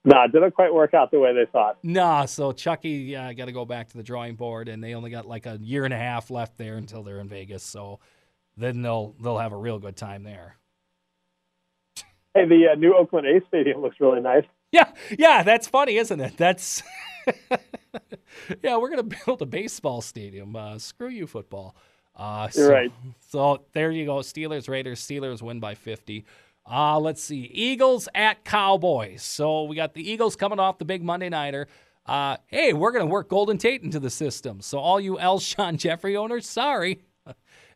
Nah, it didn't quite work out the way they thought. Nah, so Chucky uh, got to go back to the drawing board, and they only got like a year and a half left there until they're in Vegas. So then they'll they'll have a real good time there. Hey, the uh, new Oakland A's stadium looks really nice. Yeah, yeah, that's funny, isn't it? That's yeah, we're gonna build a baseball stadium. Uh, screw you, football. Uh, You're so, right. So there you go. Steelers, Raiders. Steelers win by 50. Uh, let's see. Eagles at Cowboys. So we got the Eagles coming off the big Monday nighter. Uh, hey, we're gonna work Golden Tate into the system. So all you Alshon Jeffery owners, sorry.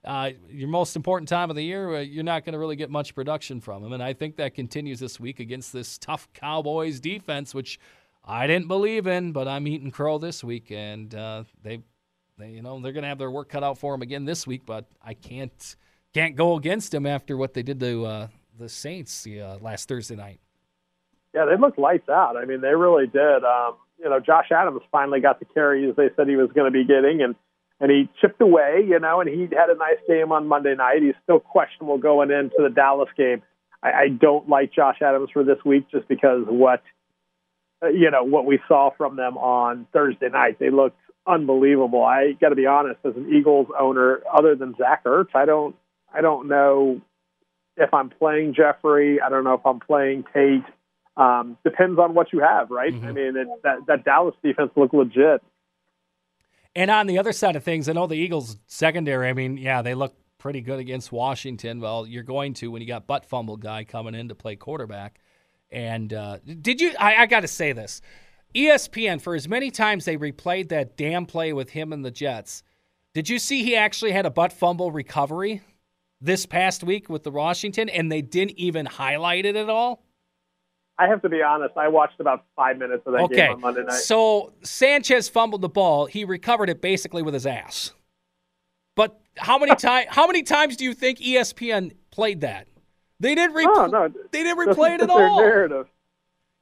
Uh, your most important time of the year, uh, you're not going to really get much production from him. And I think that continues this week against this tough Cowboys defense, which I didn't believe in, but I'm eating crow this week, and uh, they, they, you know, they're going to have their work cut out for them again this week. But I can't can't go against them after what they did to uh, the Saints uh, last Thursday night. Yeah, they looked lights out. I mean, they really did. Um, you know, Josh Adams finally got the carries they said he was going to be getting, and and he chipped away. You know, and he had a nice game on Monday night. He's still questionable going into the Dallas game. I, I don't like Josh Adams for this week just because what uh, you know what we saw from them on Thursday night. They looked unbelievable. I got to be honest, as an Eagles owner, other than Zach Ertz, I don't I don't know if I'm playing Jeffery. I don't know if I'm playing Tate. Um, depends on what you have, right? I mean, it, that that Dallas defense looked legit. And on the other side of things, I know the Eagles secondary. I mean, yeah, they look pretty good against Washington. Well, you're going to when you got butt fumble guy coming in to play quarterback. And uh, did you? I, I got to say this: ESPN for as many times they replayed that damn play with him and the Jets. Did you see he actually had a butt fumble recovery this past week with the Washington, and they didn't even highlight it at all? I have to be honest. I watched about five minutes of that Okay. game on Monday night. So Sanchez fumbled the ball. He recovered it basically with his ass. But how many times? How many times do you think ESPN played that? They didn't. Re- oh no, They didn't replay it at all. Narrative.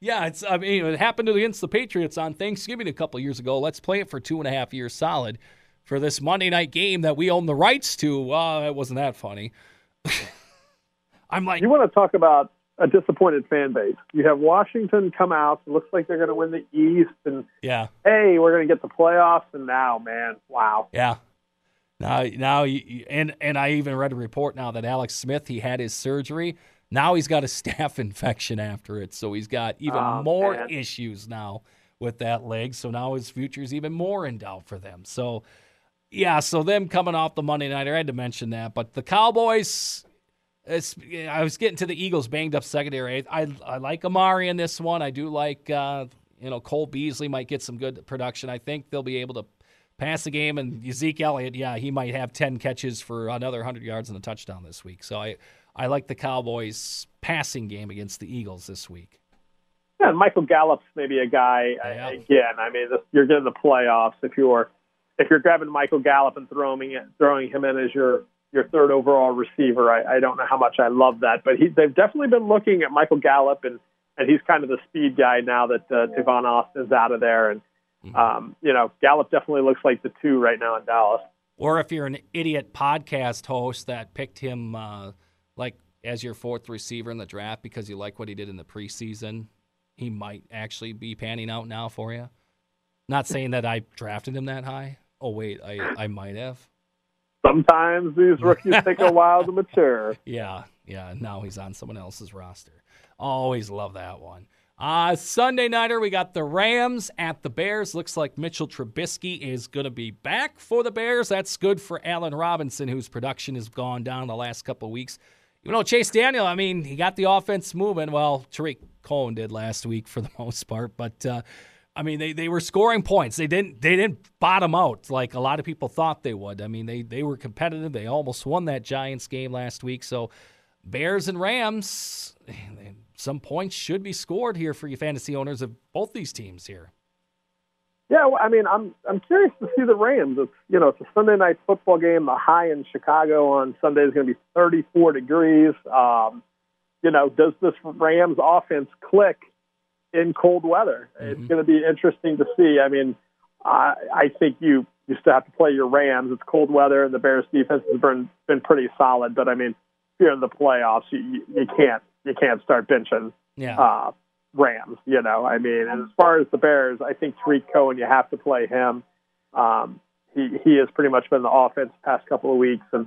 Yeah, it's. I mean, it happened against the Patriots on Thanksgiving a couple years ago. Let's play it for two and a half years solid for this Monday night game that we own the rights to. Uh, it wasn't that funny. I'm like, You want to talk about a disappointed fan base? You have Washington come out. It looks like they're going to win the East, and yeah, hey, we're going to get the playoffs. And now, man, wow. yeah. Now, now, you, and and I even read a report now that Alex Smith he had his surgery. Now he's got a staph infection after it, so he's got even Oh, more man. issues now with that leg. So now his future is even more in doubt for them. So, yeah, so them coming off the Monday night, I had to mention that. But the Cowboys, I was getting to the Eagles banged up secondary. I I like Amari in this one. I do like uh, you know Cole Beasley might get some good production. I think they'll be able to pass the game. And Zeke Elliott, yeah, he might have ten catches for another hundred yards and a touchdown this week. So I I like the Cowboys passing game against the Eagles this week. Yeah, Michael Gallup's maybe a guy Yeah. again. I mean, you're getting the playoffs if you're if you're grabbing Michael Gallup and throwing throwing him in as your your third overall receiver. I, I don't know how much I love that, but he, they've definitely been looking at Michael Gallup and and he's kind of the speed guy now that uh, Tavon Austin's out of there, and um, you know Gallup definitely looks like the two right now in Dallas. Or if you're an idiot podcast host that picked him uh, like as your fourth receiver in the draft because you like what he did in the preseason, he might actually be panning out now for you. Not saying that I drafted him that high. Oh wait, I I might have. Sometimes these rookies take a while to mature. Yeah, yeah. Now he's on someone else's roster. Always love that one. Uh, Sunday nighter, we got the Rams at the Bears. Looks like Mitchell Trubisky is going to be back for the Bears. That's good for Allen Robinson, whose production has gone down the last couple of weeks. You know, Chase Daniel, I mean, he got the offense moving. Well, Tarik Cohen did last week for the most part, but uh, I mean, they, they were scoring points. They didn't they didn't bottom out like a lot of people thought they would. I mean, they they were competitive. They almost won that Giants game last week. So, Bears and Rams, some points should be scored here for you fantasy owners of both these teams here. Yeah, well, I mean, I'm I'm curious to see the Rams. It's you know it's a Sunday night football game. The high in Chicago on Sunday is going to be 34 degrees. Um, you know, does this Rams offense click in cold weather? It's going to be interesting to see. I mean, I I think you you still have to play your Rams. It's cold weather, and the Bears defense has been been pretty solid. But I mean, if you're in the playoffs, you you, you can't you can't start benching Yeah. uh, Rams. You know, I mean, and as far as the Bears, I think Tarik Cohen, you have to play him. Um, he he has pretty much been the offense the past couple of weeks. And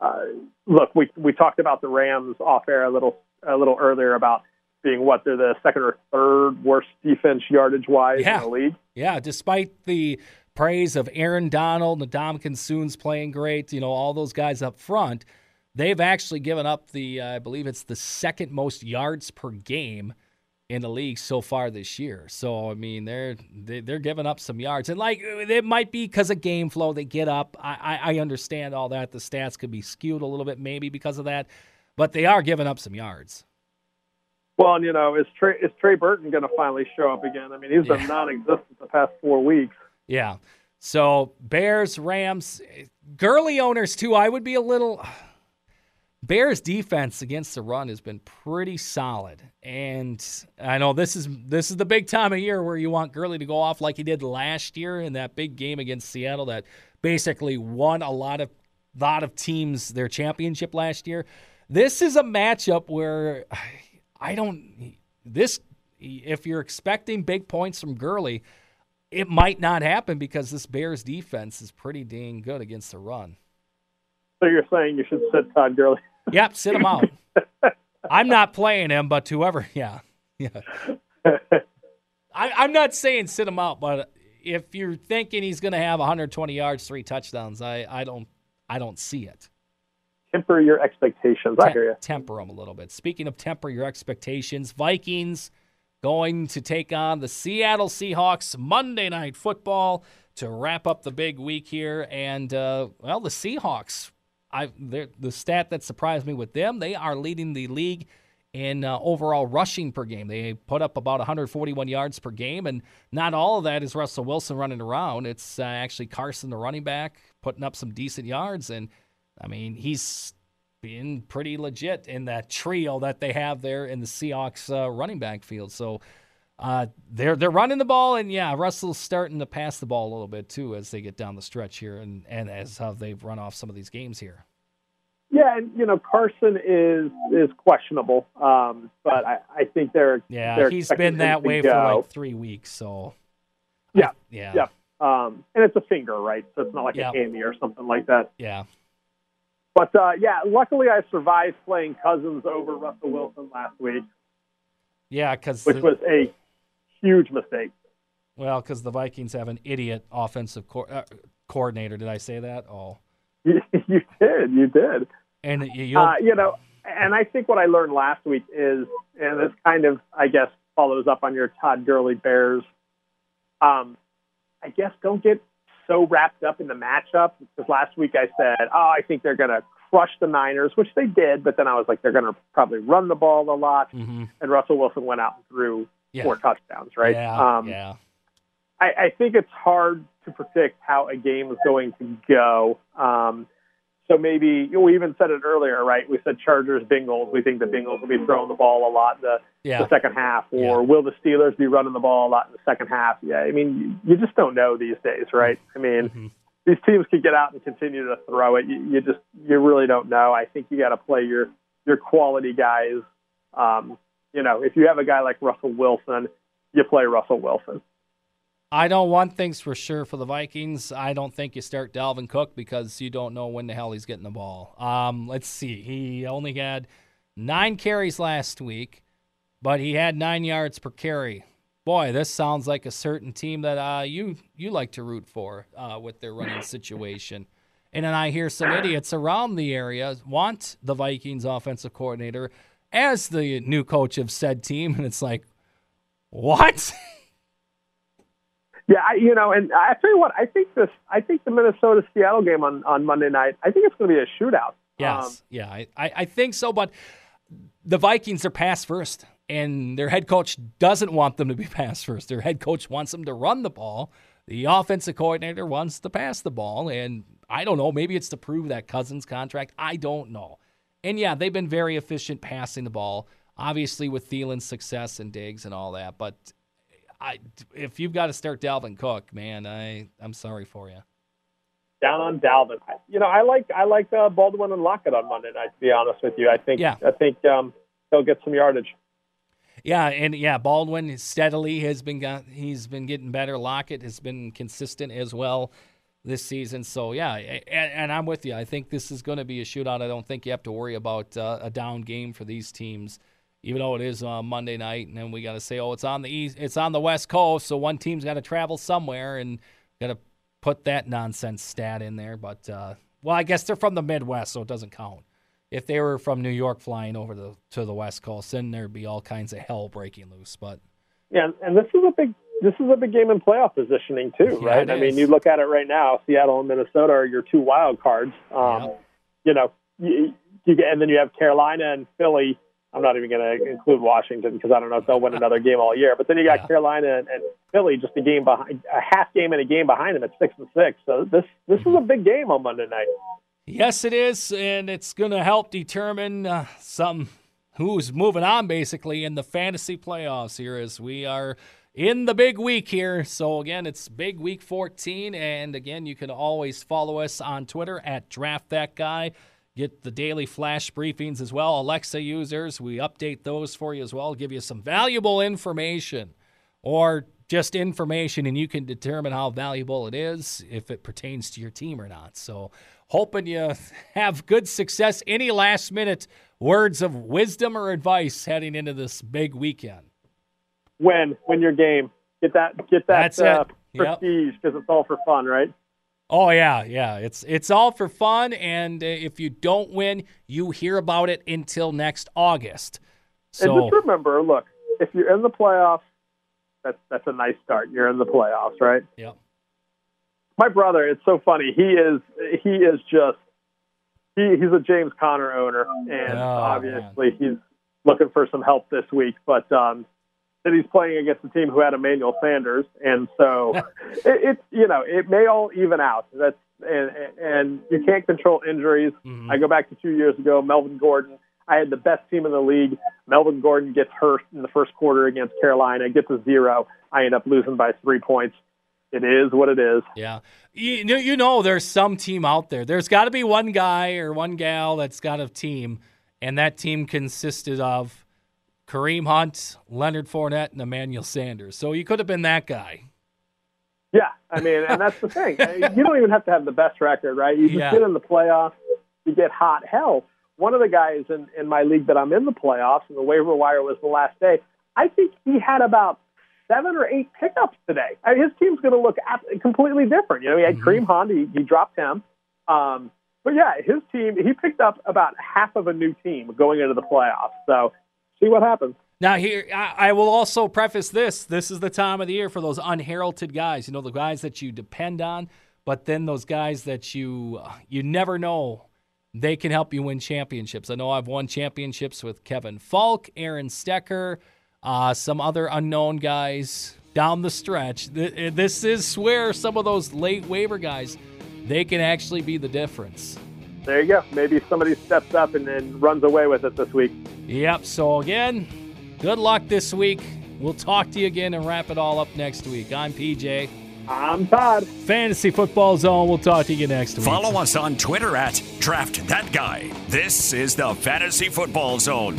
uh, look, we we talked about the Rams off air a little a little earlier about being what they're the second or third worst defense yardage wise Yeah. in the league. Yeah, despite the praise of Aaron Donald and Ndamukong Suh's playing great, you know, all those guys up front, they've actually given up the, uh, I believe it's the second most yards per game in the league so far this year. So I mean, they're they, they're giving up some yards, and like it might be because of game flow they get up. I, I I understand all that. The stats could be skewed a little bit maybe because of that, but they are giving up some yards. Well, and you know, is Trey is Trey Burton going to finally show up again? I mean, he's been Yeah. non-existent the past four weeks. Yeah. So Bears, Rams, Gurley owners too. I would be a little. Bears defense against the run has been pretty solid, and I know this is this is the big time of year where you want Gurley to go off like he did last year in that big game against Seattle that basically won a lot of lot of teams their championship last year. This is a matchup where I don't this if you're expecting big points from Gurley, it might not happen because this Bears defense is pretty dang good against the run. So you're saying you should sit Todd Gurley? Yep, sit him out. I'm not playing him, but whoever, yeah, yeah. I, I'm not saying sit him out, but if you're thinking he's going to have 120 yards, three touchdowns, I, I don't, I don't see it. Temper your expectations. I Tem- hear you. temper them a little bit. Speaking of temper your expectations, Vikings going to take on the Seattle Seahawks Monday Night Football to wrap up the big week here. And uh, well, the Seahawks, I the stat that surprised me with them, they are leading the league in uh, overall rushing per game. They put up about 141 yards per game, and not all of that is Russell Wilson running around. It's uh, actually Carson, the running back, putting up some decent yards. And I mean, he's been pretty legit in that trio that they have there in the Seahawks uh, running back field. So uh, they're they're running the ball, and yeah, Russell's starting to pass the ball a little bit too as they get down the stretch here, and and as how they've run off some of these games here. Yeah, and you know Carson is is questionable, um, but I, I think they're yeah they're he's been that way for like three weeks. So yeah, I, yeah, yeah, um, and it's a finger, right? So it's not like Yep. a hammy or something like that. yeah. But uh, yeah, luckily I survived playing Cousins over Russell Wilson last week, Yeah, because which was a huge mistake. well, because the Vikings have an idiot offensive co- uh, coordinator. Did I say that? Oh, you did, you did. and you- Uh, you know, and I think what I learned last week is, and this kind of, I guess, follows up on your Todd Gurley Bears. Um, I guess don't get so wrapped up in the matchup because last week I said, oh, I think they're going to crush the Niners, which they did, but then I was like, they're going to probably run the ball a lot, Mhm. and Russell Wilson went out and threw yeah, four touchdowns, right? Yeah, um, yeah. I, I think it's hard to predict how a game is going to go. Um, so maybe you we even said it earlier, right? We said Chargers, Bengals. We think the Bengals will be throwing the ball a lot in the, Yeah. the second half, or Yeah. will the Steelers be running the ball a lot in the second half? Yeah, I mean, you, you just don't know these days, right? I mean, Mhm. these teams could get out and continue to throw it. You, you just you really don't know. I think you got to play your your quality guys. Um, you know, if you have a guy like Russell Wilson, you play Russell Wilson. I know one thing's for sure for the Vikings. I don't think you start Dalvin Cook because you don't know when the hell he's getting the ball. Um, let's see. He only had nine carries last week, but he had nine yards per carry. Boy, this sounds like a certain team that uh, you you like to root for uh, with their running situation. And then I hear some idiots around the area want the Vikings offensive coordinator as the new coach of said team, and it's like, what? Yeah, I, you know, and I tell you what, I think this, I think the Minnesota Seattle game on on Monday night, I think it's going to be a shootout. Yes, Um, yeah, I, I, I think so. But the Vikings are pass first, and their head coach doesn't want them to be pass first. Their head coach wants them to run the ball. The offensive coordinator wants to pass the ball, and I don't know. Maybe it's to prove that Cousins contract. I don't know. And yeah, they've been very efficient passing the ball, obviously with Thielen's success and Diggs and all that. But I, if you've got to start Dalvin Cook, man, I, I'm sorry for you. down on Dalvin. You know, I like I like uh, Baldwin and Lockett on Monday night. To be honest with you, I think Yeah. I think um, they'll get some yardage. Yeah, and yeah, Baldwin steadily has been got he's been getting better. Lockett has been consistent as well this season. So yeah, and, and I'm with you. I think this is going to be a shootout. I don't think you have to worry about uh, a down game for these teams, even though it is uh, Monday night, and then we got to say, oh, it's on the east, it's on the West Coast, so one team's got to travel somewhere, and got to put that nonsense stat in there. But uh, well, I guess they're from the Midwest, so it doesn't count. If they were from New York flying over to, to the West Coast, then there'd be all kinds of hell breaking loose. But Yeah, and this is a big this is a big game in playoff positioning too, Yeah, right? I mean, you look at it right now. Seattle and Minnesota are your two wild cards. Um, Yeah. You know, you, you get, and then you have Carolina and Philly. I'm not even going to include Washington because I don't know if they'll win another game all year. But then you got Yeah. Carolina and, and Philly just a game behind, a half game and a game behind them at six and six. So this this is a big game on Monday night. yes, it is, and it's going to help determine uh, some who's moving on basically in the fantasy playoffs here as we are in the big week here. So again, it's big week 14, and again, you can always follow us on Twitter at Draft That Guy. Get the daily flash briefings as well. Alexa users, we update those for you as well. Give you some valuable information or just information, and you can determine how valuable it is if it pertains to your team or not. So, hoping you have good success. Any last minute words of wisdom or advice heading into this big weekend? Win, win your game. Get that get that That's uh, prestige because it's all for fun, right? Oh yeah, yeah. It's it's all for fun, and uh, if you don't win, you hear about it until next August. And So just remember, look, if you're in the playoffs, that's that's a nice start. You're in the playoffs, right? yeah, My brother, it's so funny. He is he is just he he's a James Conner owner, and Oh, obviously he's looking for some help this week. But um, City's playing against a team who had Emmanuel Sanders, and so it, it's you know it may all even out. That's and, and you can't control injuries. Mm-hmm. I go back to two years ago, Melvin Gordon. I had the best team in the league. Melvin Gordon gets hurt in the first quarter against Carolina, gets a zero. I end up losing by three points. It is what it is. Yeah. You know, you know there's some team out there. There's got to be one guy or one gal that's got a team, and that team consisted of Kareem Hunt, Leonard Fournette, and Emmanuel Sanders. So you could have been that guy. Yeah, I mean, and that's the thing. you don't even have to have the best record, right? You just yeah. get in the playoffs, you get hot. Hell, one of the guys in, in my league that I'm in the playoffs, and the waiver wire was the last day. I think he had about seven or eight pickups today. I mean, his team's going to look completely different. You know, he had mm-hmm. Kareem Hunt, he, he dropped him. Um, but yeah, his team, he picked up about half of a new team going into the playoffs. So see what happens. Now, here, I, I, will also preface this. This is the time of the year for those unheralded guys, you know, the guys that you depend on, but then those guys that you you never know they can help you win championships. I know I've won championships with Kevin Faulk, Aaron Stecker, uh, some other unknown guys down the stretch. This is where some of those late waiver guys, they can actually be the difference. There you go. Maybe somebody steps up and then runs away with it this week. Yep. So again, Good luck this week. We'll talk to you again and wrap it all up next week. I'm PJ. I'm Todd. Fantasy Football Zone. We'll talk to you next week. Follow us on Twitter at Draft That Guy. This is the Fantasy Football Zone.